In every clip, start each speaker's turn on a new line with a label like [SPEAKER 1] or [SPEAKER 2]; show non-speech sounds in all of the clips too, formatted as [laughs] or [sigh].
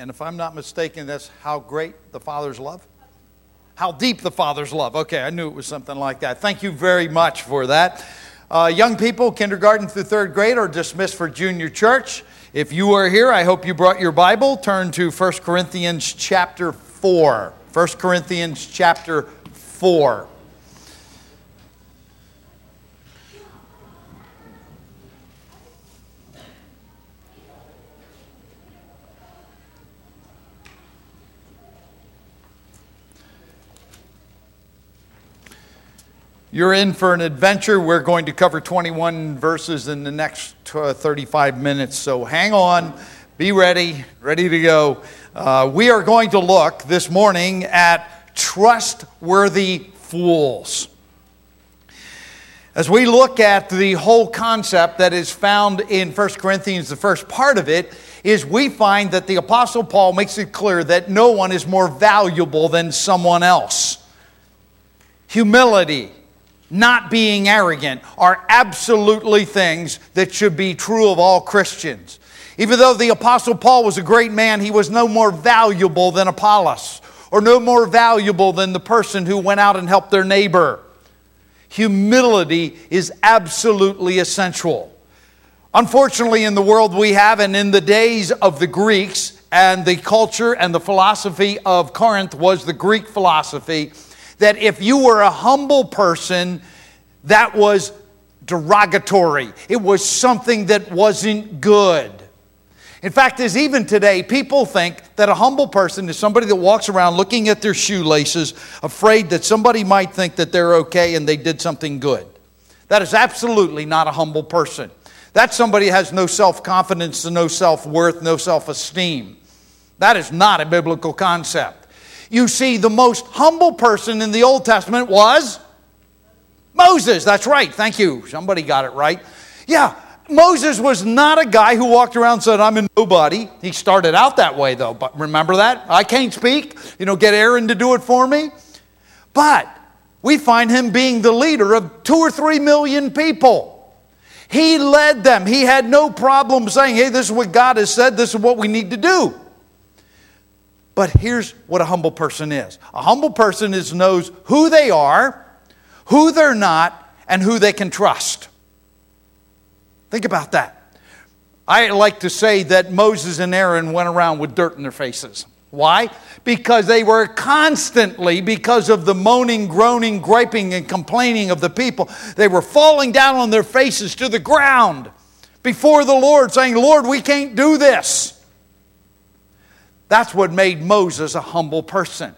[SPEAKER 1] And if I'm not mistaken, that's how great the Father's love. How deep the Father's love. Okay, I knew it was something like that. Thank you very much for that. Uh, young people, kindergarten through third grade, are dismissed for junior church. If you are here, I hope you brought your Bible. Turn to 1 Corinthians chapter 4. 1 Corinthians chapter 4. You're in for an adventure. We're going to cover 21 verses in the next uh, 35 minutes, so hang on, be ready, ready to go. Uh, we are going to look this morning at trustworthy fools. As we look at the whole concept that is found in 1 Corinthians, the first part of it, is we find that the Apostle Paul makes it clear that no one is more valuable than someone else. Humility, not being arrogant are absolutely things that should be true of all Christians. Even though the Apostle Paul was a great man, he was no more valuable than Apollos or no more valuable than the person who went out and helped their neighbor. Humility is absolutely essential. Unfortunately, in the world we have, and in the days of the Greeks, and the culture and the philosophy of Corinth was the Greek philosophy, that if you were a humble person, that was derogatory. It was something that wasn't good. In fact, as even today, people think that a humble person is somebody that walks around looking at their shoelaces, afraid that somebody might think that they're okay and they did something good. That is absolutely not a humble person. That's somebody has no self confidence, no self worth, no self esteem. That is not a biblical concept. You see, the most humble person in the Old Testament was Moses. That's right. Thank you. Somebody got it right. Yeah, Moses was not a guy who walked around said, I'm a nobody. He started out that way, though. But remember that? I can't speak. You know, get Aaron to do it for me. But we find him being the leader of two or three million people. He led them. He had no problem saying, hey, this is what God has said, this is what we need to do. But here's what a humble person is a humble person is knows who they are, who they're not, and who they can trust. Think about that. I like to say that Moses and Aaron went around with dirt in their faces. Why? Because they were constantly, because of the moaning, groaning, griping, and complaining of the people, they were falling down on their faces to the ground before the Lord, saying, Lord, we can't do this. That's what made Moses a humble person.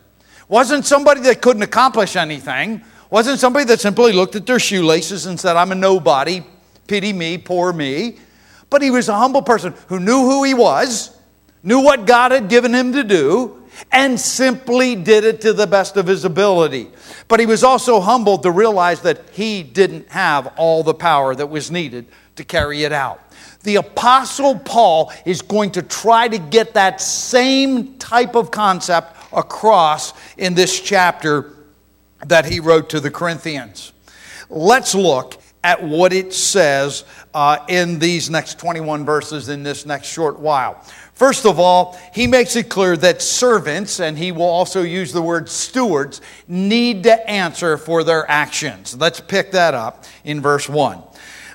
[SPEAKER 1] Wasn't somebody that couldn't accomplish anything. Wasn't somebody that simply looked at their shoelaces and said, I'm a nobody, pity me, poor me. But he was a humble person who knew who he was, knew what God had given him to do, and simply did it to the best of his ability. But he was also humbled to realize that he didn't have all the power that was needed to carry it out. The Apostle Paul is going to try to get that same type of concept across in this chapter that he wrote to the Corinthians. Let's look at what it says uh, in these next 21 verses in this next short while. First of all, he makes it clear that servants, and he will also use the word stewards, need to answer for their actions. Let's pick that up in verse 1.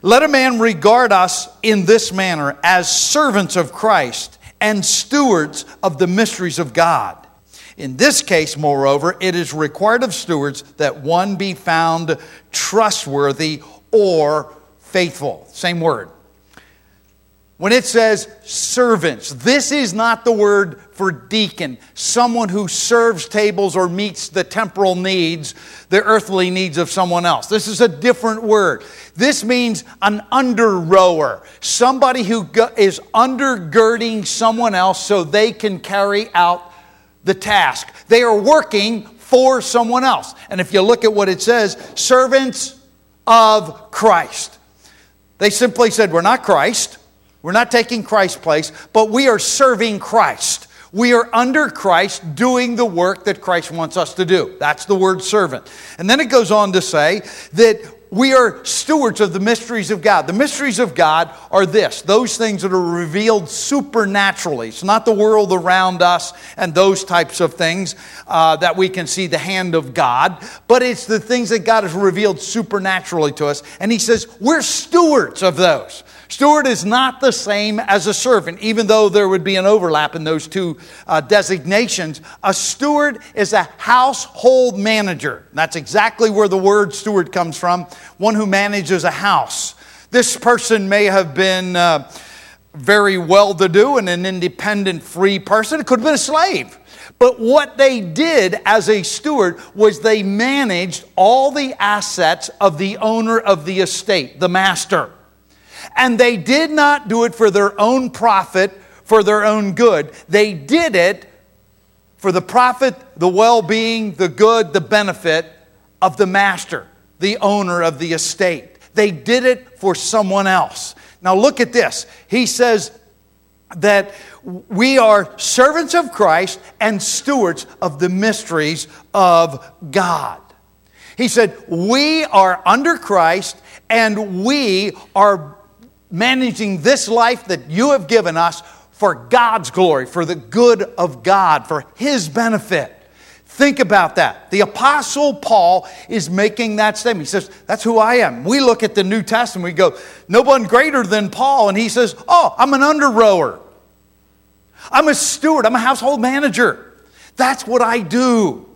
[SPEAKER 1] Let a man regard us in this manner as servants of Christ and stewards of the mysteries of God. In this case, moreover, it is required of stewards that one be found trustworthy or faithful. Same word. When it says servants, this is not the word for deacon, someone who serves tables or meets the temporal needs, the earthly needs of someone else. This is a different word. This means an under rower, somebody who is undergirding someone else so they can carry out the task. They are working for someone else. And if you look at what it says, servants of Christ. They simply said, We're not Christ. We're not taking Christ's place, but we are serving Christ. We are under Christ doing the work that Christ wants us to do. That's the word servant. And then it goes on to say that we are stewards of the mysteries of God. The mysteries of God are this those things that are revealed supernaturally. It's not the world around us and those types of things uh, that we can see the hand of God, but it's the things that God has revealed supernaturally to us. And He says, we're stewards of those. Steward is not the same as a servant, even though there would be an overlap in those two uh, designations. A steward is a household manager. That's exactly where the word steward comes from one who manages a house. This person may have been uh, very well to do and an independent, free person. It could have been a slave. But what they did as a steward was they managed all the assets of the owner of the estate, the master. And they did not do it for their own profit, for their own good. They did it for the profit, the well being, the good, the benefit of the master, the owner of the estate. They did it for someone else. Now, look at this. He says that we are servants of Christ and stewards of the mysteries of God. He said, We are under Christ and we are managing this life that you have given us for God's glory, for the good of God, for His benefit. Think about that. The Apostle Paul is making that statement. He says, That's who I am. We look at the New Testament, we go, No one greater than Paul. And he says, Oh, I'm an under rower. I'm a steward. I'm a household manager. That's what I do.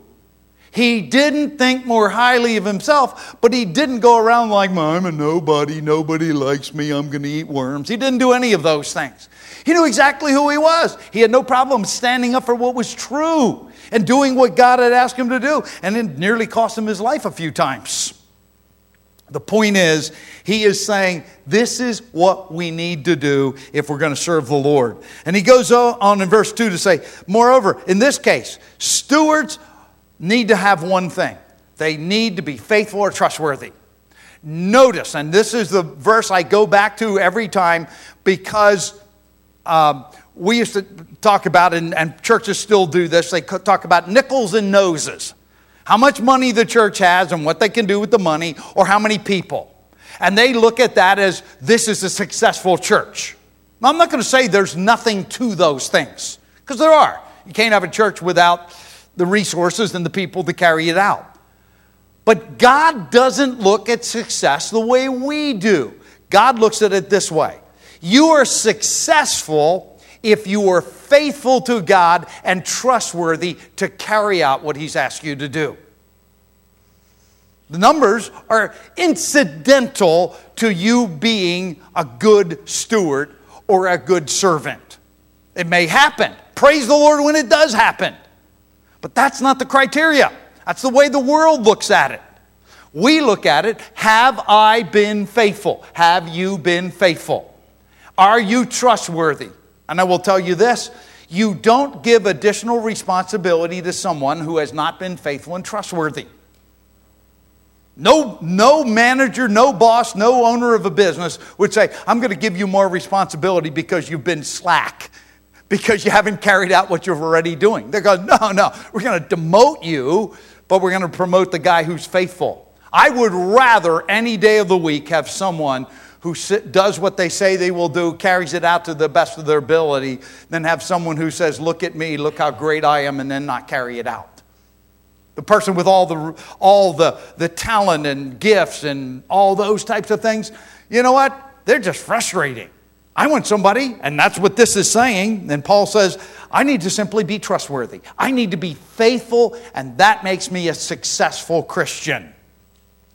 [SPEAKER 1] He didn't think more highly of himself, but he didn't go around like, I'm a nobody, nobody likes me, I'm going to eat worms. He didn't do any of those things. He knew exactly who he was. He had no problem standing up for what was true and doing what God had asked him to do, and it nearly cost him his life a few times. The point is, he is saying, This is what we need to do if we're going to serve the Lord. And he goes on in verse 2 to say, Moreover, in this case, stewards need to have one thing they need to be faithful or trustworthy. Notice, and this is the verse I go back to every time because um, we used to talk about, and, and churches still do this, they talk about nickels and noses. How much money the church has and what they can do with the money, or how many people. And they look at that as this is a successful church. Now, I'm not going to say there's nothing to those things, because there are. You can't have a church without the resources and the people to carry it out. But God doesn't look at success the way we do. God looks at it this way You are successful if you are faithful to God and trustworthy to carry out what He's asked you to do. The numbers are incidental to you being a good steward or a good servant. It may happen. Praise the Lord when it does happen. But that's not the criteria. That's the way the world looks at it. We look at it have I been faithful? Have you been faithful? Are you trustworthy? And I will tell you this you don't give additional responsibility to someone who has not been faithful and trustworthy. No, no manager, no boss, no owner of a business would say, I'm going to give you more responsibility because you've been slack because you haven't carried out what you're already doing. They're going, no, no, we're going to demote you, but we're going to promote the guy who's faithful. I would rather any day of the week have someone who does what they say they will do, carries it out to the best of their ability, than have someone who says, Look at me, look how great I am, and then not carry it out. The person with all the, all the, the talent and gifts and all those types of things, you know what? They're just frustrating. I want somebody, and that's what this is saying. And Paul says, I need to simply be trustworthy. I need to be faithful, and that makes me a successful Christian.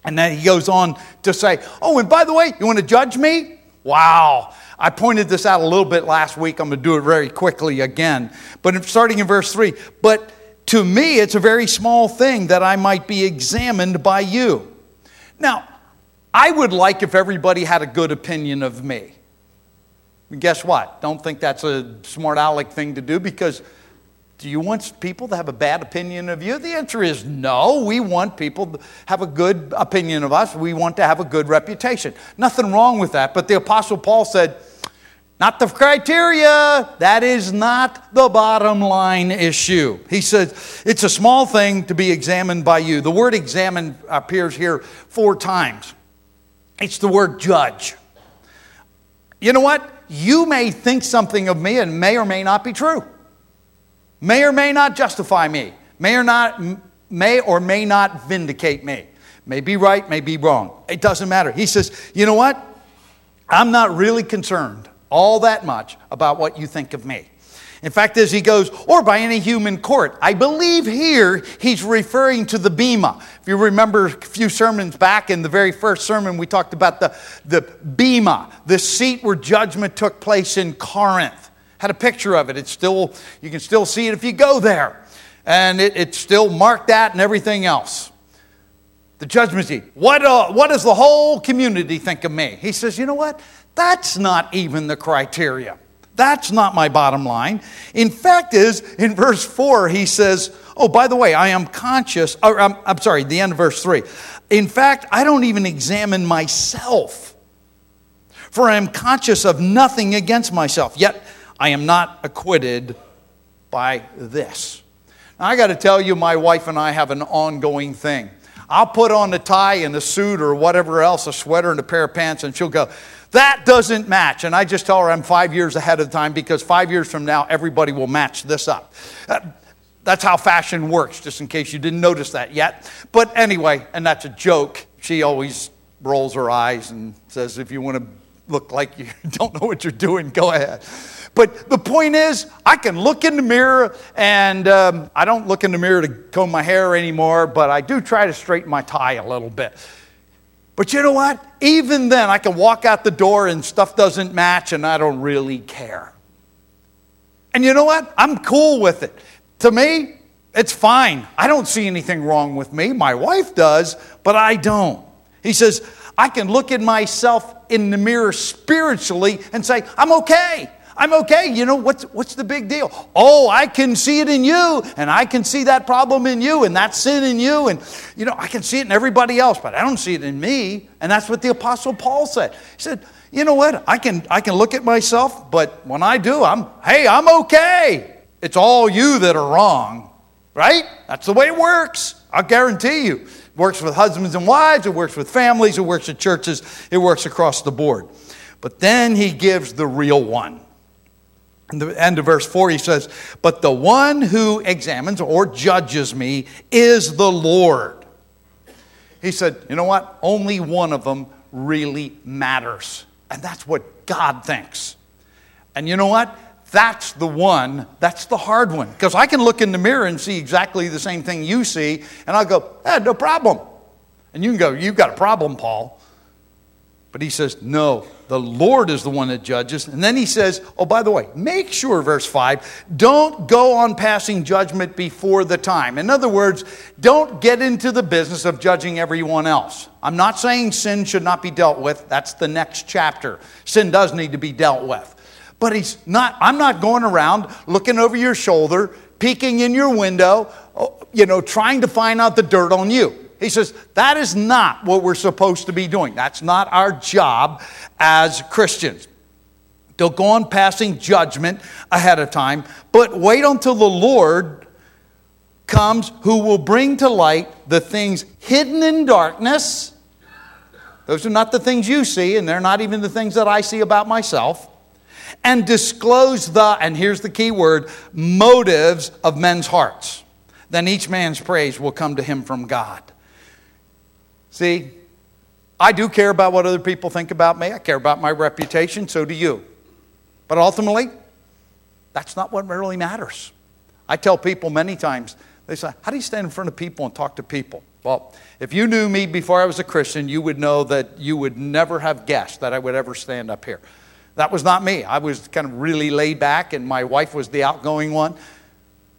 [SPEAKER 1] And then he goes on to say, Oh, and by the way, you want to judge me? Wow. I pointed this out a little bit last week. I'm going to do it very quickly again. But starting in verse 3, but to me, it's a very small thing that I might be examined by you. Now, I would like if everybody had a good opinion of me. Guess what? Don't think that's a smart aleck thing to do because do you want people to have a bad opinion of you? The answer is no. We want people to have a good opinion of us. We want to have a good reputation. Nothing wrong with that. But the Apostle Paul said, not the criteria. That is not the bottom line issue. He says it's a small thing to be examined by you. The word examine appears here four times. It's the word judge. You know what? You may think something of me and may or may not be true. May or may not justify me. May or not may or may not vindicate me. May be right, may be wrong. It doesn't matter. He says, "You know what? I'm not really concerned all that much about what you think of me." In fact, as he goes, or by any human court. I believe here he's referring to the Bema. If you remember a few sermons back in the very first sermon, we talked about the, the Bema, the seat where judgment took place in Corinth. Had a picture of it. It's still, you can still see it if you go there. And it, still marked that and everything else. The judgment seat. What, uh, what does the whole community think of me? He says, you know what? That's not even the criteria. That's not my bottom line. In fact, is in verse 4, he says, Oh, by the way, I am conscious, or I'm, I'm sorry, the end of verse 3. In fact, I don't even examine myself, for I am conscious of nothing against myself, yet I am not acquitted by this. Now, I got to tell you, my wife and I have an ongoing thing. I'll put on a tie and a suit or whatever else, a sweater and a pair of pants, and she'll go, that doesn't match. And I just tell her I'm five years ahead of time because five years from now, everybody will match this up. Uh, that's how fashion works, just in case you didn't notice that yet. But anyway, and that's a joke. She always rolls her eyes and says, if you want to look like you [laughs] don't know what you're doing, go ahead. But the point is, I can look in the mirror, and um, I don't look in the mirror to comb my hair anymore, but I do try to straighten my tie a little bit. But you know what? Even then, I can walk out the door and stuff doesn't match, and I don't really care. And you know what? I'm cool with it. To me, it's fine. I don't see anything wrong with me. My wife does, but I don't. He says, I can look at myself in the mirror spiritually and say, I'm okay. I'm okay. You know, what's, what's the big deal? Oh, I can see it in you, and I can see that problem in you, and that sin in you, and, you know, I can see it in everybody else, but I don't see it in me. And that's what the Apostle Paul said. He said, you know what? I can, I can look at myself, but when I do, I'm, hey, I'm okay. It's all you that are wrong, right? That's the way it works. I'll guarantee you. It works with husbands and wives, it works with families, it works at churches, it works across the board. But then he gives the real one. In the end of verse 4, he says, But the one who examines or judges me is the Lord. He said, You know what? Only one of them really matters. And that's what God thinks. And you know what? That's the one, that's the hard one. Because I can look in the mirror and see exactly the same thing you see, and I'll go, eh, no problem. And you can go, You've got a problem, Paul. But he says, No, the Lord is the one that judges. And then he says, Oh, by the way, make sure, verse 5, don't go on passing judgment before the time. In other words, don't get into the business of judging everyone else. I'm not saying sin should not be dealt with. That's the next chapter. Sin does need to be dealt with. But he's not, I'm not going around looking over your shoulder, peeking in your window, oh, you know, trying to find out the dirt on you. He says, that is not what we're supposed to be doing. That's not our job as Christians. Don't go on passing judgment ahead of time, but wait until the Lord comes who will bring to light the things hidden in darkness. Those are not the things you see, and they're not even the things that I see about myself. And disclose the, and here's the key word, motives of men's hearts. Then each man's praise will come to him from God. See, I do care about what other people think about me. I care about my reputation, so do you. But ultimately, that's not what really matters. I tell people many times, they say, How do you stand in front of people and talk to people? Well, if you knew me before I was a Christian, you would know that you would never have guessed that I would ever stand up here. That was not me. I was kind of really laid back, and my wife was the outgoing one.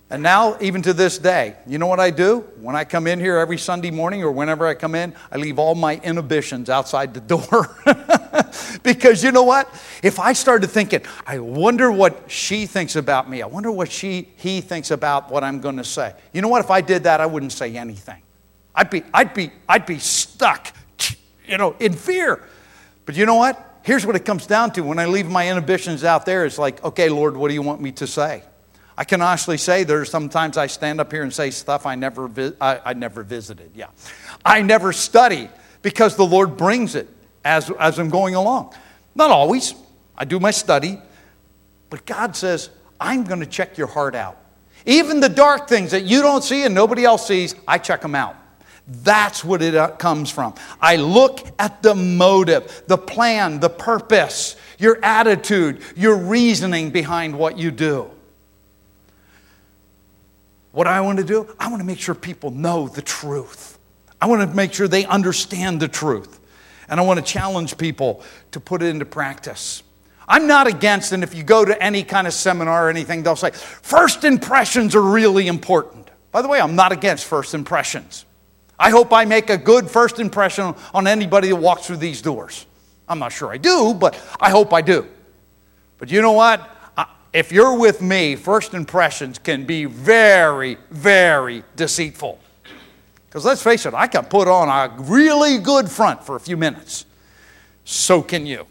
[SPEAKER 1] And now, even to this day, you know what I do? When I come in here every Sunday morning or whenever I come in, I leave all my inhibitions outside the [laughs] door. because you know what? If I started thinking, I wonder what she thinks about me, I wonder what she, he thinks about what I'm going to say. You know what? If I did that, I wouldn't say anything. I'd be, I'd be, I'd be stuck, you know, in fear. But you know what? Here's what it comes down to. When I leave my inhibitions out there, it's like, okay, Lord, what do you want me to say? I can honestly say there's sometimes I stand up here and say stuff I never, vi- I, I never visited. Yeah. I never study because the Lord brings it. as, as I'm going along. Not always. I do my study. But God says, I'm going to check your heart out. Even the dark things that you don't see and nobody else sees, I check them out. That's what it uh, comes from. I look at the motive, the plan, the purpose, your attitude, your reasoning behind what you do. What I want to do? I want to make sure people know the truth. I want to make sure they understand the truth. And I want to challenge people to put it into practice. I'm not against, and if you go to any kind of seminar or anything, they'll say, first impressions are really important. By the way, I'm not against first impressions. I hope I make a good first impression on anybody that walks through these doors. I'm not sure I do, but I hope I do. But you know what? If you're with me, first impressions can be very, very deceitful. Because let's face it, I can put on a really good front for a few minutes. So can you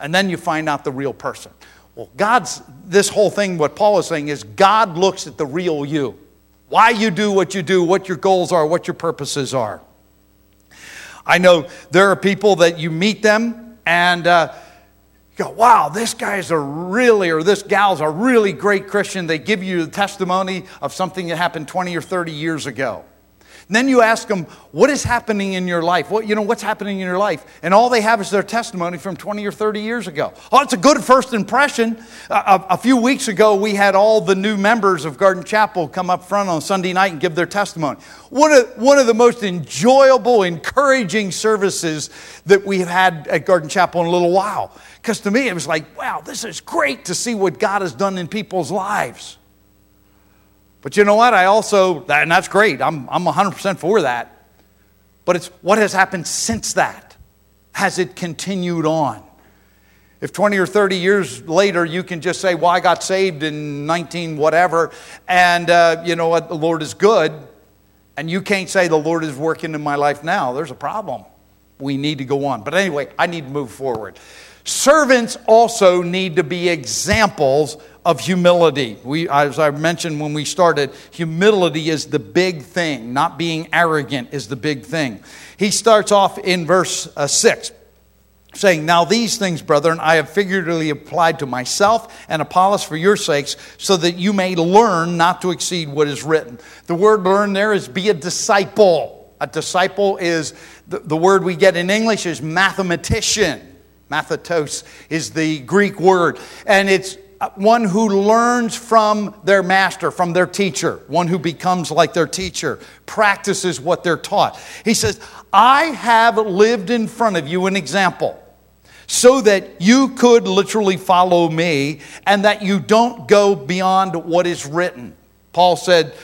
[SPEAKER 1] and then you find out the real person. Well, God's, this whole thing, what Paul is saying is God looks at the real you. Why you do what you do, what your goals are, what your purposes are. I know there are people that you meet them and uh, go, wow, this guy's a really, or this gal's a really great Christian. They give you the testimony of something that happened 20 or 30 years ago. And then you ask them, what is happening in your life? What, you know, what's happening in your life? And all they have is their testimony from 20 or 30 years ago. Oh, it's a good first impression. a, a few weeks ago, we had all the new members of Garden Chapel come up front on Sunday night and give their testimony. One of, one of the most enjoyable, encouraging services that we have had at Garden Chapel in a little while. Because to me, it was like, wow, this is great to see what God has done in people's lives. But you know what? I also, and that's great, I'm, I'm 100% for that. But it's what has happened since that. Has it continued on? If 20 or 30 years later you can just say, well, I got saved in 19 whatever, and uh, you know what? The Lord is good, and you can't say the Lord is working in my life now, there's a problem. We need to go on. But anyway, I need to move forward. Servants also need to be examples of humility. We, as I mentioned when we started, humility is the big thing. Not being arrogant is the big thing. He starts off in verse uh, 6 saying, Now these things, brethren, I have figuratively applied to myself and Apollos for your sakes, so that you may learn not to exceed what is written. The word learn there is be a disciple. A disciple is the, the word we get in English is mathematician. Mathetos is the Greek word. And it's uh, one who learns from their master, from their teacher, one who becomes like their teacher, practices what they're taught. He says, I have lived in front of you an example so that you could literally follow me and that you don't go beyond what is written. Paul said,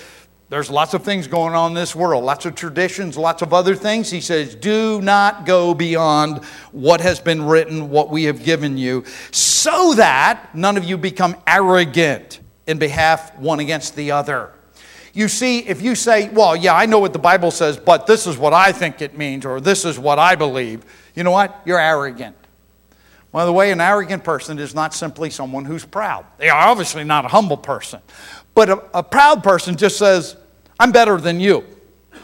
[SPEAKER 1] there's lots of things going on in this world, lots of traditions, lots of other things. He says, Do not go beyond what has been written, what we have given you, so that none of you become arrogant in behalf one against the other. You see, if you say, Well, yeah, I know what the Bible says, but this is what I think it means, or this is what I believe, you know what? You're arrogant. By the way, an arrogant person is not simply someone who's proud. They are obviously not a humble person. But a, a proud person just says, I'm better than you.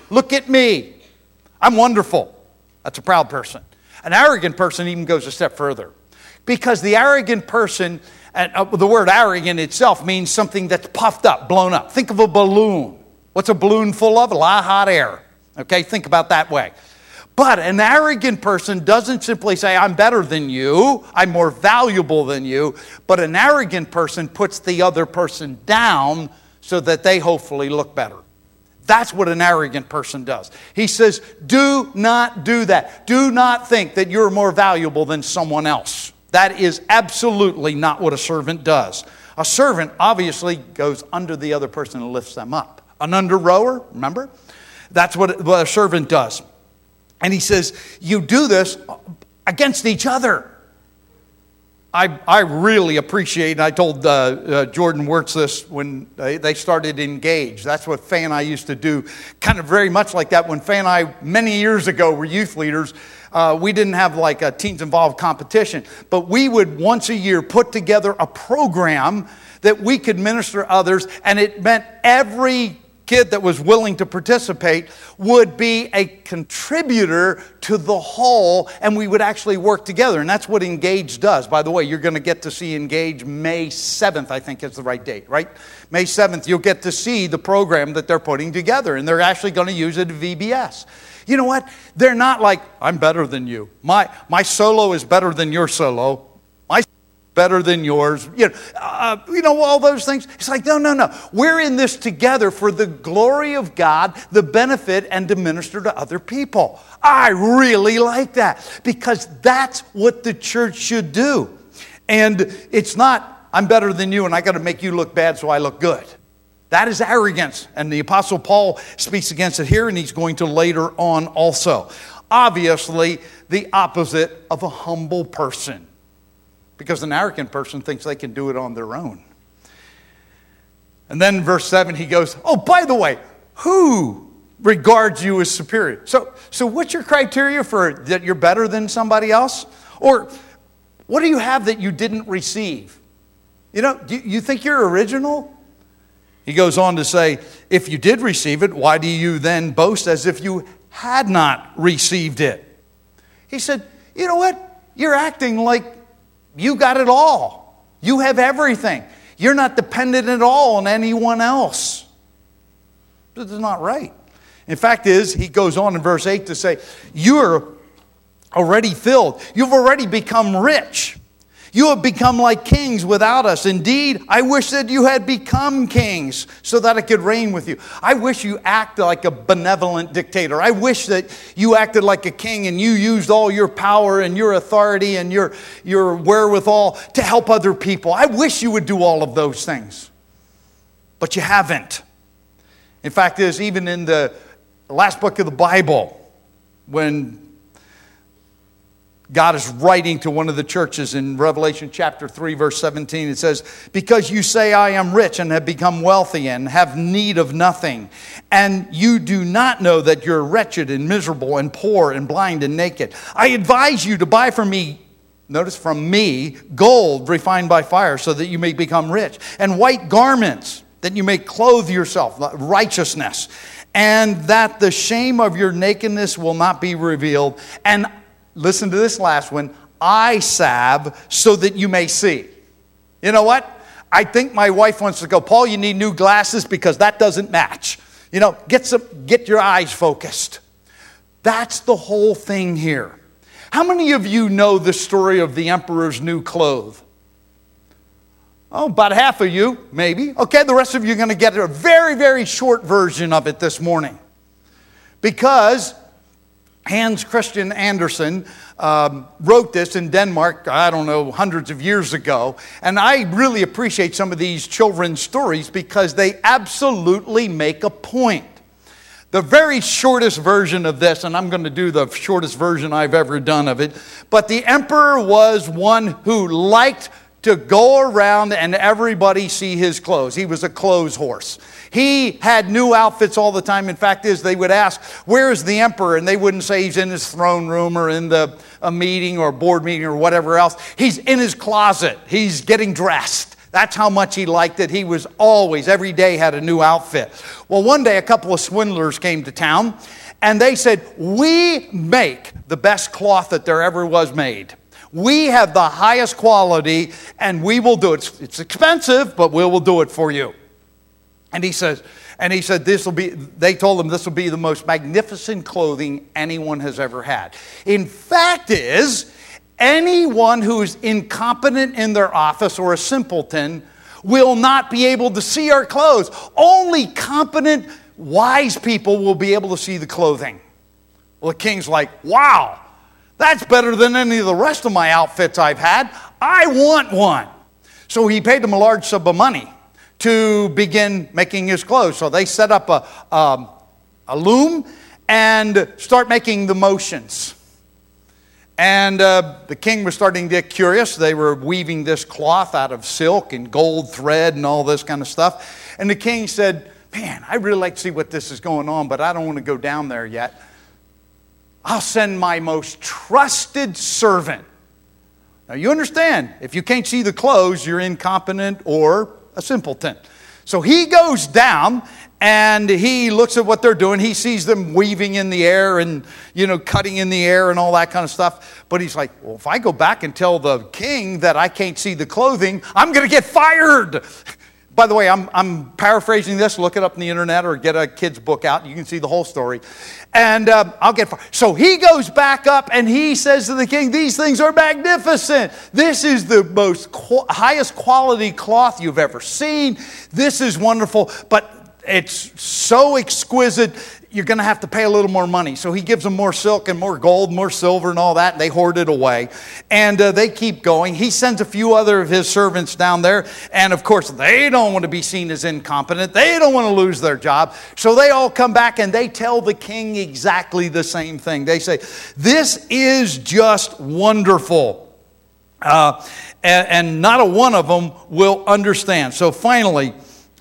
[SPEAKER 1] Look at me. I'm wonderful. That's a proud person. An arrogant person even goes a step further. Because the arrogant person, and uh, the word arrogant itself means something that's puffed up, blown up. Think of a balloon. What's a balloon full of? A lot of hot air. Okay, think about that way. But an arrogant person doesn't simply say, I'm better than you, I'm more valuable than you, but an arrogant person puts the other person down so that they hopefully look better. That's what an arrogant person does. He says, Do not do that. Do not think that you're more valuable than someone else. That is absolutely not what a servant does. A servant obviously goes under the other person and lifts them up. An under rower, remember? That's what a servant does. And he says, You do this against each other. I, I really appreciate, and I told uh, uh, Jordan Wirtz this when they, they started Engage. That's what Faye and I used to do, kind of very much like that. When Faye and I, many years ago, were youth leaders, uh, we didn't have like a teens involved competition, but we would once a year put together a program that we could minister others, and it meant every kid that was willing to participate would be a contributor to the whole, and we would actually work together. And that's what Engage does. By the way, you're going to get to see Engage May 7th, I think is the right date, right? May 7th, you'll get to see the program that they're putting together, and they're actually going to use it at VBS. You know what? They're not like, I'm better than you. My, my solo is better than your solo better than yours. You know, uh, you know, all those things. It's like, no, no, no. We're in this together for the glory of God, the benefit, and to minister to other people. I really like that because that's what the church should do. And it's not, I'm better than you and I got to make you look bad so I look good. That is arrogance. And the Apostle Paul speaks against it here, and he's going to later on also. Obviously, the opposite of a humble person because an arrogant person thinks they can do it on their own. And then verse 7, he goes, Oh, by the way, who regards you as superior? So, so what's your criteria for that you're better than somebody else? Or what do you have that you didn't receive? You know, do you think you're original? He goes on to say, If you did receive it, why do you then boast as if you had not received it? He said, You know what? You're acting like you got it all. You have everything. You're not dependent at all on anyone else. This is not right. In fact, is he goes on in verse 8 to say, You're already filled. You've already become rich. You have become like kings without us. Indeed, I wish that you had become kings so that I could reign with you. I wish you acted like a benevolent dictator. I wish that you acted like a king and you used all your power and your authority and your, your wherewithal to help other people. I wish you would do all of those things. But you haven't. In fact, is even in the last book of the Bible, when God is writing to one of the churches in Revelation chapter 3, verse 17. It says, Because you say, I am rich and have become wealthy and have need of nothing, and you do not know that you're wretched and miserable and poor and blind and naked. I advise you to buy from me notice from me, gold refined by fire, so that you may become rich, and white garments, that you may clothe yourself, righteousness, and that the shame of your nakedness will not be revealed, and listen to this last one eye salve so that you may see. You know what? I think my wife wants to go, Paul, you need new glasses because that doesn't match. You know, get, some, get your eyes focused. That's the whole thing here. How many of you know the story of the emperor's new clothes? Oh, about half of you, maybe. Okay, the rest of you are going to get a very, very short version of it this morning. Because Hans Christian Andersen um, wrote this in Denmark, I don't know, hundreds of years ago. And I really appreciate some of these children's stories because they absolutely make a point. The very shortest version of this, and I'm going to do the shortest version I've ever done of it, but the emperor was one who liked to go around and everybody see his clothes. He was a clothes horse. He had new outfits all the time. In fact, is they would ask, "Where is the emperor?" and they wouldn't say he's in his throne room or in the a meeting or board meeting or whatever else. He's in his closet. He's getting dressed. That's how much he liked it. He was always every day had a new outfit. Well, one day a couple of swindlers came to town and they said, "We make the best cloth that there ever was made." We have the highest quality and we will do it. It's expensive, but we will do it for you. And he says, and he said, this will be, they told him this will be the most magnificent clothing anyone has ever had. In fact, is anyone who is incompetent in their office or a simpleton will not be able to see our clothes. Only competent, wise people will be able to see the clothing. Well, the king's like, wow, that's better than any of the rest of my outfits I've had. I want one. So he paid them a large sum of money to begin making his clothes. So they set up a, um, a loom and start making the motions. And uh, the king was starting to get curious. They were weaving this cloth out of silk and gold thread and all this kind of stuff. And the king said, Man, I really like to see what this is going on, but I don't want to go down there yet. I'll send my most trusted servant. Now, you understand, if you can't see the clothes, you're incompetent or a simpleton. So he goes down and he looks at what they're doing. He sees them weaving in the air and, you know, cutting in the air and all that kind of stuff. But he's like, well, if I go back and tell the king that I can't see the clothing, I'm going to get fired. [laughs] By the way, I'm, I'm paraphrasing this. Look it up in the internet or get a kid's book out. You can see the whole story. And uh, I'll get fired. So he goes back up and he says to the king, These things are magnificent. This is the most highest quality cloth you've ever seen. This is wonderful. But it's so exquisite you're going to have to pay a little more money. So he gives them more silk and more gold, more silver, and all that, and they hoard it away. And uh, they keep going. He sends a few other of his servants down there, and of course, they don't want to be seen as incompetent. They don't want to lose their job. So they all come back and they tell the king exactly the same thing. They say, This is just wonderful. Uh, and, and, not a one of them will understand. So finally,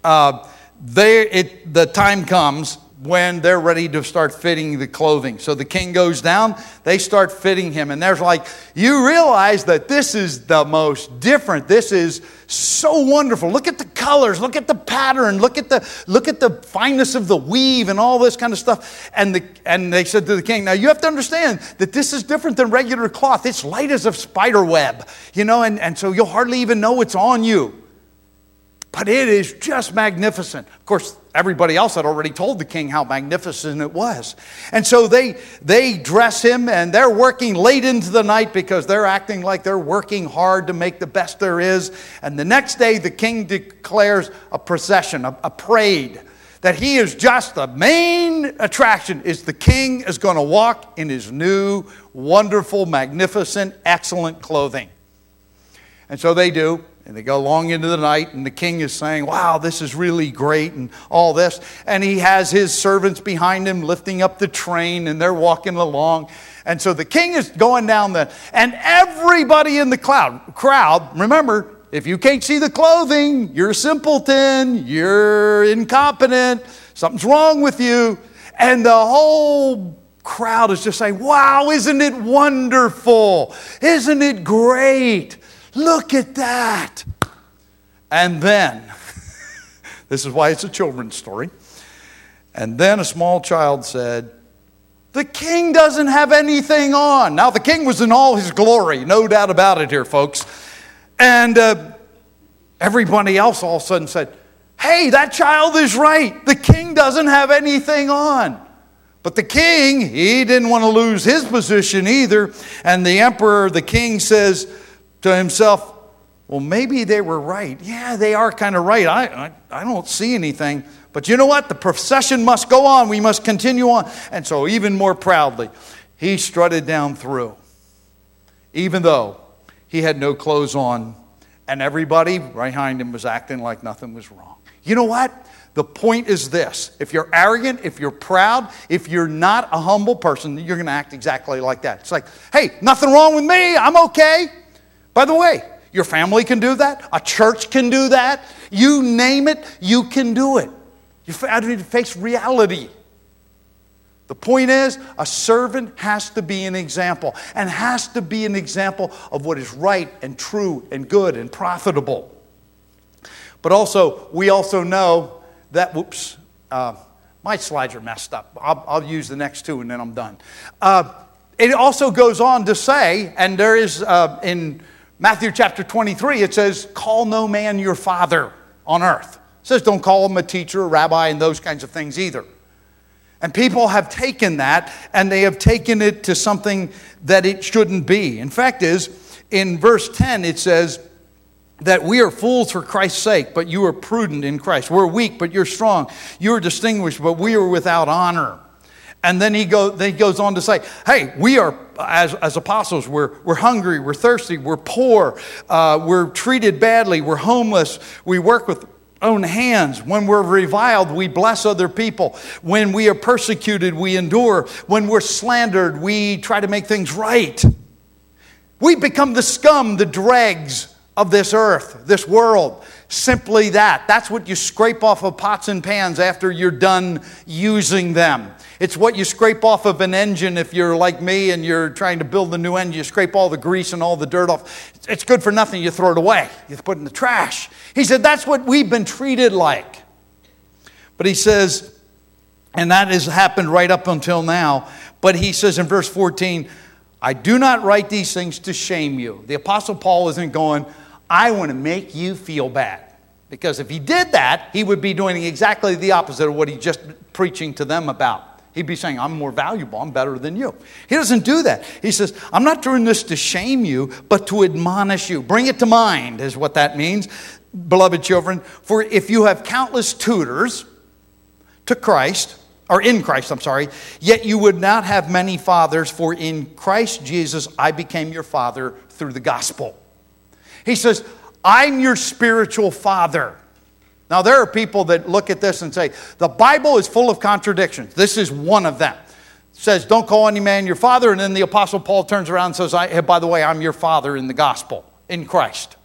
[SPEAKER 1] uh, they, it, the time comes when they're ready to start fitting the clothing. So the king goes down, they start fitting him. And there's like, you realize that this is the most different. This is so wonderful. Look at the colors, look at the pattern, look at the look at the fineness of the weave and all this kind of stuff. And the and they said to the king, now you have to understand that this is different than regular cloth. It's light as a spider web, you know, and, and so you'll hardly even know it's on you. But it is just magnificent. Of course, everybody else had already told the king how magnificent it was. And so they, they dress him and they're working late into the night because they're acting like they're working hard to make the best there is. And the next day, the king declares a procession, a, a parade that he is just the main attraction is the king is going to walk in his new wonderful magnificent excellent clothing and so they do and they go long into the night, and the king is saying, Wow, this is really great, and all this. And he has his servants behind him lifting up the train, and they're walking along. And so the king is going down the, and everybody in the cloud, crowd, remember, if you can't see the clothing, you're a simpleton, you're incompetent, something's wrong with you. And the whole crowd is just saying, Wow, isn't it wonderful? Isn't it great? Look at that. And then, [laughs] this is why it's a children's story. And then a small child said, The king doesn't have anything on. Now, the king was in all his glory, no doubt about it here, folks. And uh, everybody else all of a sudden said, Hey, that child is right. The king doesn't have anything on. But the king, he didn't want to lose his position either. And the emperor, the king says, to himself, well, maybe they were right. Yeah, they are kind of right. I, I, I, don't see anything. But you know what? The procession must go on. We must continue on. And so, even more proudly, he strutted down through, even though he had no clothes on, and everybody behind him was acting like nothing was wrong. You know what? The point is this if you're arrogant, if you're proud, if you're not a humble person, you're going to act exactly like that. It's like, hey, nothing wrong with me. I'm okay. By the way, your family can do that. A church can do that. You name it, you can do it. You have to face reality. The point is, a servant has to be an example and has to be an example of what is right and true and good and profitable. But also, we also know that, whoops, uh, my slides are messed up. I'll, I'll, use the next two and then I'm done. Uh, it also goes on to say, and there is uh, in Matthew chapter 23, it says, Call no man your father on earth. It says, Don't call him a teacher, a rabbi, and those kinds of things either. And people have taken that and they have taken it to something that it shouldn't be. In fact, is in verse 10, it says, that we are fools for Christ's sake, but you are prudent in Christ. We're weak, but you're strong. You are distinguished, but we are without honor. And then he, go, then he goes on to say, hey, we are, as, as apostles, we're, we're hungry, we're thirsty, we're poor, uh, we're treated badly, we're homeless, we work with own hands. When we're reviled, we bless other people. When we are persecuted, we endure. When we're slandered, we try to make things right. We become the scum, the dregs of this earth, this world. Simply that. That's what you scrape off of pots and pans after you're done using them. It's what you scrape off of an engine if you're like me and you're trying to build a new engine. You scrape all the grease and all the dirt off. It's good for nothing. You throw it away, you put it in the trash. He said, That's what we've been treated like. But he says, and that has happened right up until now. But he says in verse 14, I do not write these things to shame you. The Apostle Paul isn't going, I want to make you feel bad. Because if he did that, he would be doing exactly the opposite of what he's just preaching to them about. He'd be saying, I'm more valuable, I'm better than you. He doesn't do that. He says, I'm not doing this to shame you, but to admonish you. Bring it to mind, is what that means, beloved children. For if you have countless tutors to Christ, or in Christ, I'm sorry, yet you would not have many fathers, for in Christ Jesus I became your father through the gospel. He says, I'm your spiritual father. Now, there are people that look at this and say, the Bible is full of contradictions. This is one of them. It says, don't call any man your father. And then the Apostle Paul turns around and says, hey, by the way, I'm your father in the gospel, in Christ.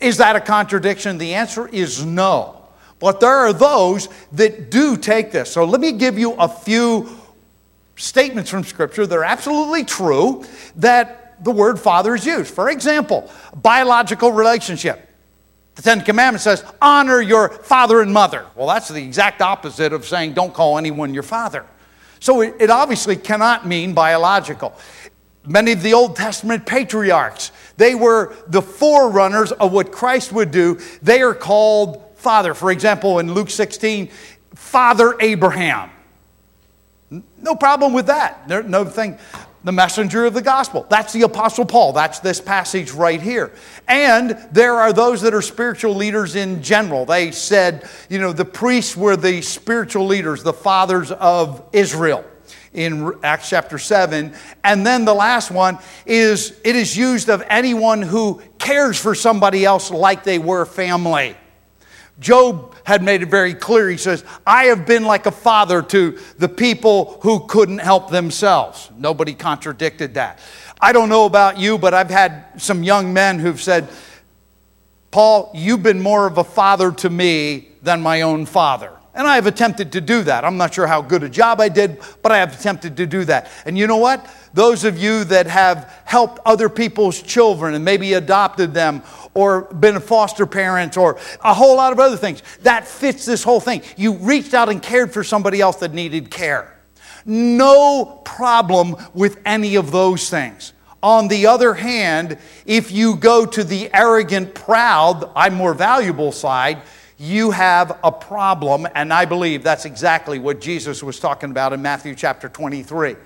[SPEAKER 1] Is that a contradiction? The answer is no. But there are those that do take this. So let me give you a few statements from Scripture that are absolutely true that the word father is used. For example, biological relationship. The Ten Commandments says, honor your father and mother. Well, that's the exact opposite of saying don't call anyone your father. So it, obviously cannot mean biological. Many of the Old Testament patriarchs, they were the forerunners of what Christ would do. They are called father. For example, in Luke 16, Father Abraham. No problem with that. No thing the messenger of the gospel. That's the Apostle Paul. That's this passage right here. And there are those that are spiritual leaders in general. They said, you know, the priests were the spiritual leaders, the fathers of Israel in Acts chapter 7. And then the last one is it is used of anyone who cares for somebody else like they were family. Job had made it very clear. He says, I have been like a father to the people who couldn't help themselves. Nobody contradicted that. I don't know about you, but I've had some young men who've said, Paul, you've been more of a father to me than my own father. And I have attempted to do that. I'm not sure how good a job I did, but I have attempted to do that. And you know what? Those of you that have helped other people's children and maybe adopted them or been a foster parent or a whole lot of other things. That fits this whole thing. You reached out and cared for somebody else that needed care. No problem with any of those things. On the other hand, if you go to the arrogant, proud, I'm more valuable side, you have a problem. And I believe that's exactly what Jesus was talking about in Matthew chapter 23.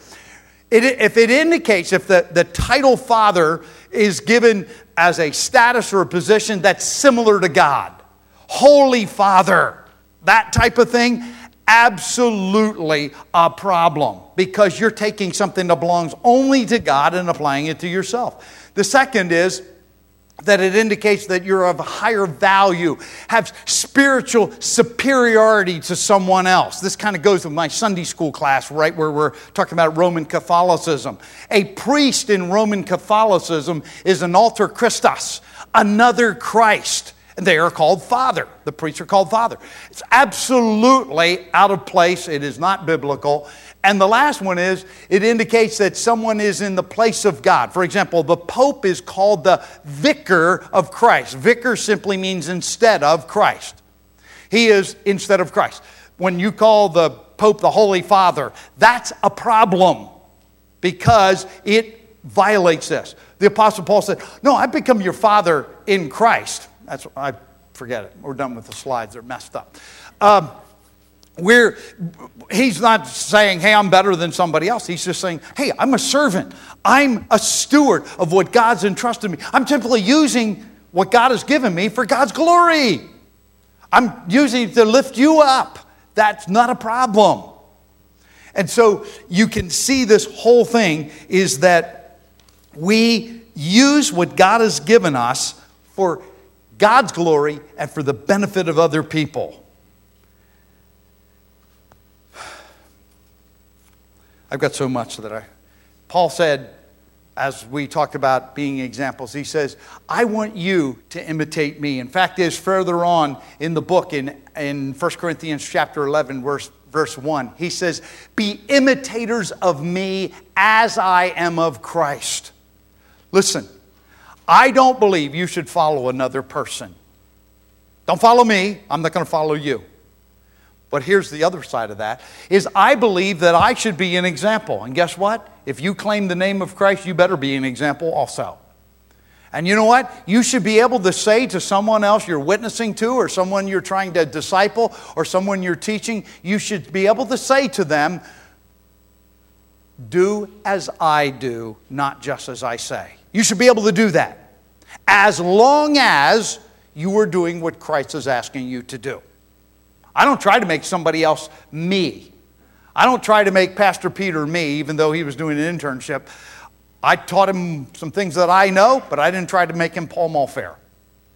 [SPEAKER 1] It, if it indicates, if the, the title father is given as a status or a position that's similar to God, Holy Father, that type of thing, absolutely a problem because you're taking something that belongs only to God and applying it to yourself. The second is, that it indicates that you're of higher value, have spiritual superiority to someone else. This kind of goes with my Sunday school class, right, where we're talking about Roman Catholicism. A priest in Roman Catholicism is an alter Christus, another Christ. And they are called father. The priests are called father. It's absolutely out of place. It is not biblical. And the last one is it indicates that someone is in the place of God. For example, the Pope is called the vicar of Christ. Vicar simply means instead of Christ. He is instead of Christ. When you call the Pope the Holy Father, that's a problem because it violates this. The Apostle Paul said, No, I've become your father in Christ. That's I forget it. We're done with the slides, they're messed up. Um, we're, he's not saying, hey, I'm better than somebody else. He's just saying, hey, I'm a servant. I'm a steward of what God's entrusted me. I'm simply using what God has given me for God's glory. I'm using it to lift you up. That's not a problem. And so you can see this whole thing is that we use what God has given us for God's glory and for the benefit of other people. I've got so much that I. Paul said, as we talked about being examples, he says, I want you to imitate me. In fact, is further on in the book in, in 1 Corinthians chapter 11, verse, verse 1, he says, Be imitators of me as I am of Christ. Listen, I don't believe you should follow another person. Don't follow me, I'm not going to follow you. But here's the other side of that is I believe that I should be an example. And guess what? If you claim the name of Christ, you better be an example also. And you know what? You should be able to say to someone else you're witnessing to, or someone you're trying to disciple, or someone you're teaching, you should be able to say to them, Do as I do, not just as I say. You should be able to do that as long as you are doing what Christ is asking you to do. I don't try to make somebody else me. I don't try to make Pastor Peter me, even though he was doing an internship. I taught him some things that I know, but I didn't try to make him Paul Mulfair.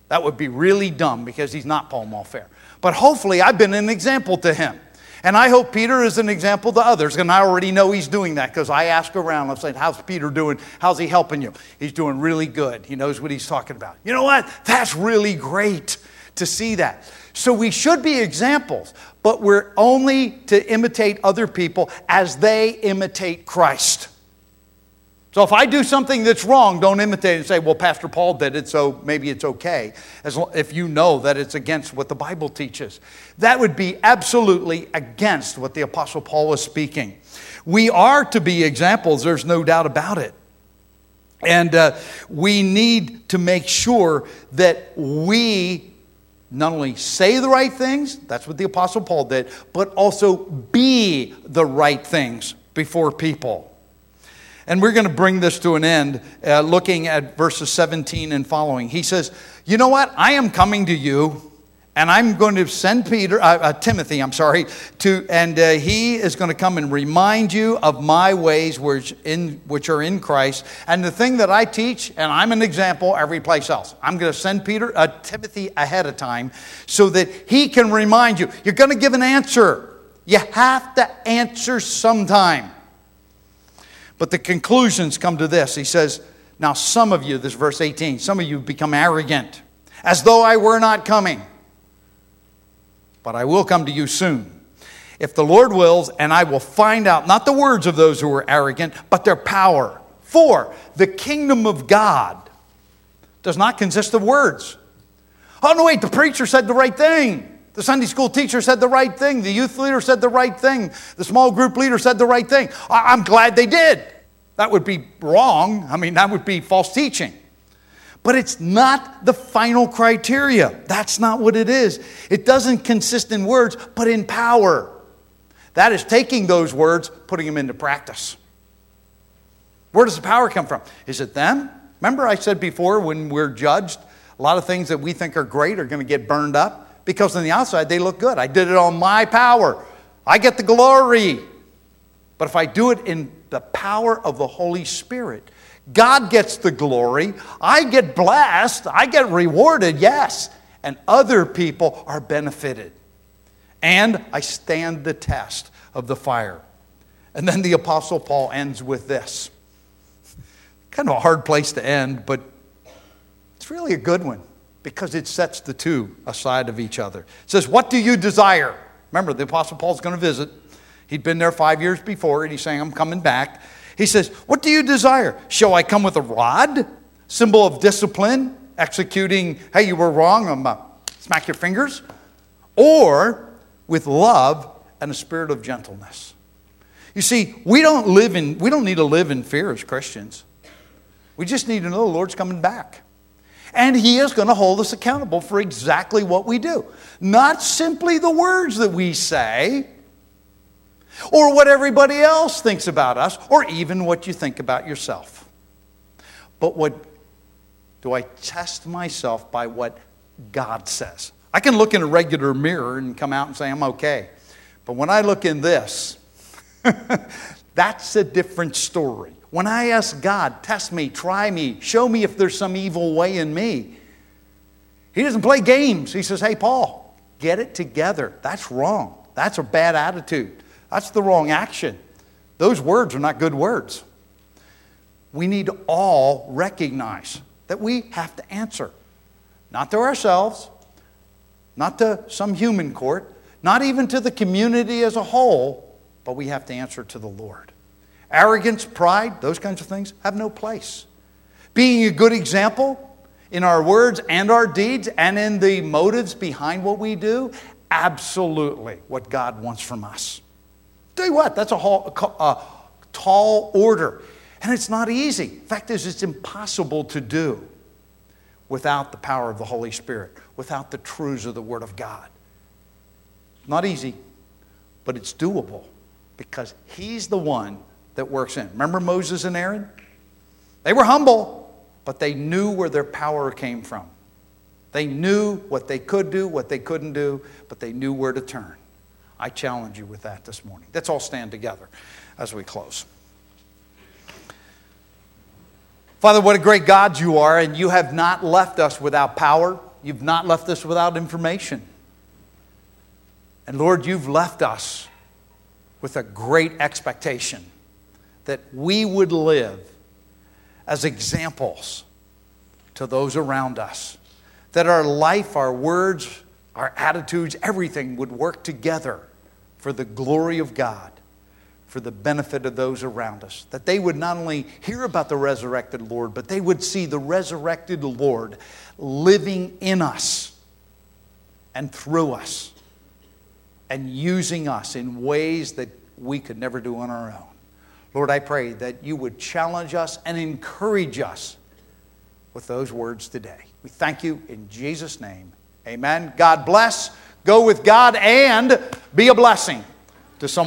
[SPEAKER 1] That would be really dumb because he's not Paul Mulfair. But hopefully, I've been an example to him. And I hope Peter is an example to others. And I already know he's doing that because I ask around. I'm saying, How's Peter doing? How's he helping you? He's doing really good. He knows what he's talking about. You know what? That's really great to see that. So we should be examples, but we're only to imitate other people as they imitate Christ. So if I do something that's wrong, don't imitate and say, well, Pastor Paul did it, so maybe it's okay, as long, if you know that it's against what the Bible teaches. That would be absolutely against what the Apostle Paul was speaking. We are to be examples, there's no doubt about it. And uh, we need to make sure that we not only say the right things, that's what the Apostle Paul did, but also be the right things before people. And we're going to bring this to an end uh, looking at verses 17 and following. He says, You know what? I am coming to you. And I'm going to send Peter, uh, uh, Timothy, I'm sorry, to, and uh, he is going to come and remind you of my ways which, in, which are in Christ, and the thing that I teach, and I'm an example every place else. I'm going to send Peter, uh, Timothy ahead of time, so that he can remind you. You're going to give an answer. You have to answer sometime. But the conclusions come to this. He says, Now, some of you, this verse 18, some of you become arrogant, as though I were not coming. But I will come to you soon. If the Lord wills, and I will find out not the words of those who are arrogant, but their power. For the kingdom of God does not consist of words. Oh, no, wait, the preacher said the right thing. The Sunday school teacher said the right thing. The youth leader said the right thing. The small group leader said the right thing. I'm glad they did. That would be wrong. I mean, that would be false teaching. But it's not the final criteria. That's not what it is. It doesn't consist in words, but in power. That is taking those words, putting them into practice. Where does the power come from? Is it them? Remember, I said before when we're judged, a lot of things that we think are great are going to get burned up because on the outside they look good. I did it on my power. I get the glory. But if I do it in the power of the Holy Spirit, God gets the glory. I get blessed. I get rewarded, yes. And other people are benefited. And I stand the test of the fire. And then the Apostle Paul ends with this. [laughs] Kind of a hard place to end, but it's really a good one because it sets the two aside of each other. It says, What do you desire? Remember, the Apostle Paul's going to visit. He'd been there five years before, and he's saying, I'm coming back. He says, What do you desire? Shall I come with a rod, symbol of discipline, executing, hey, you were wrong, I'm, uh, smack your fingers? Or with love and a spirit of gentleness? You see, we don't live in, we don't need to live in fear as Christians. We just need to know the Lord's coming back. And He is going to hold us accountable for exactly what we do. Not simply the words that we say, or what everybody else thinks about us, or even what you think about yourself. But what do I test myself by what God says? I can look in a regular mirror and come out and say, I'm okay. But when I look in this, [laughs] that's a different story. When I ask God, test me, try me, show me if there's some evil way in me, He doesn't play games. He says, Hey, Paul, get it together. That's wrong. That's a bad attitude. That's the wrong action. Those words are not good words. We need to all recognize that we have to answer, not to ourselves, not to some human court, not even to the community as a whole, but we have to answer to the Lord. Arrogance, pride, those kinds of things have no place. Being a good example in our words and our deeds and in the motives behind what we do, absolutely what God wants from us. Tell you what, that's a, a tall order. And it's not easy. Fact is, it's impossible to do without the power of the Holy Spirit, without the truths of the Word of God. Not easy, but it's doable because He's the one that works in. Remember Moses and Aaron? They were humble, but they knew where their power came from. They knew what they could do, what they couldn't do, but they knew where to turn. I challenge you with that this morning. Let's all stand together as we close. Father, what a great God you are, and you have not left us without power. You've not left us without information. And Lord, you've left us with a great expectation that we would live as examples to those around us, that our life, our words, our attitudes, everything would work together for the glory of God for the benefit of those around us. That they would not only hear about the resurrected Lord, but they would see the resurrected Lord living in us and through us and using us in ways that we could never do on our own. Lord, I pray that you would challenge us and encourage us with those words today. We thank you in Jesus' name. Amen. God bless. Go with God and be a blessing to someone.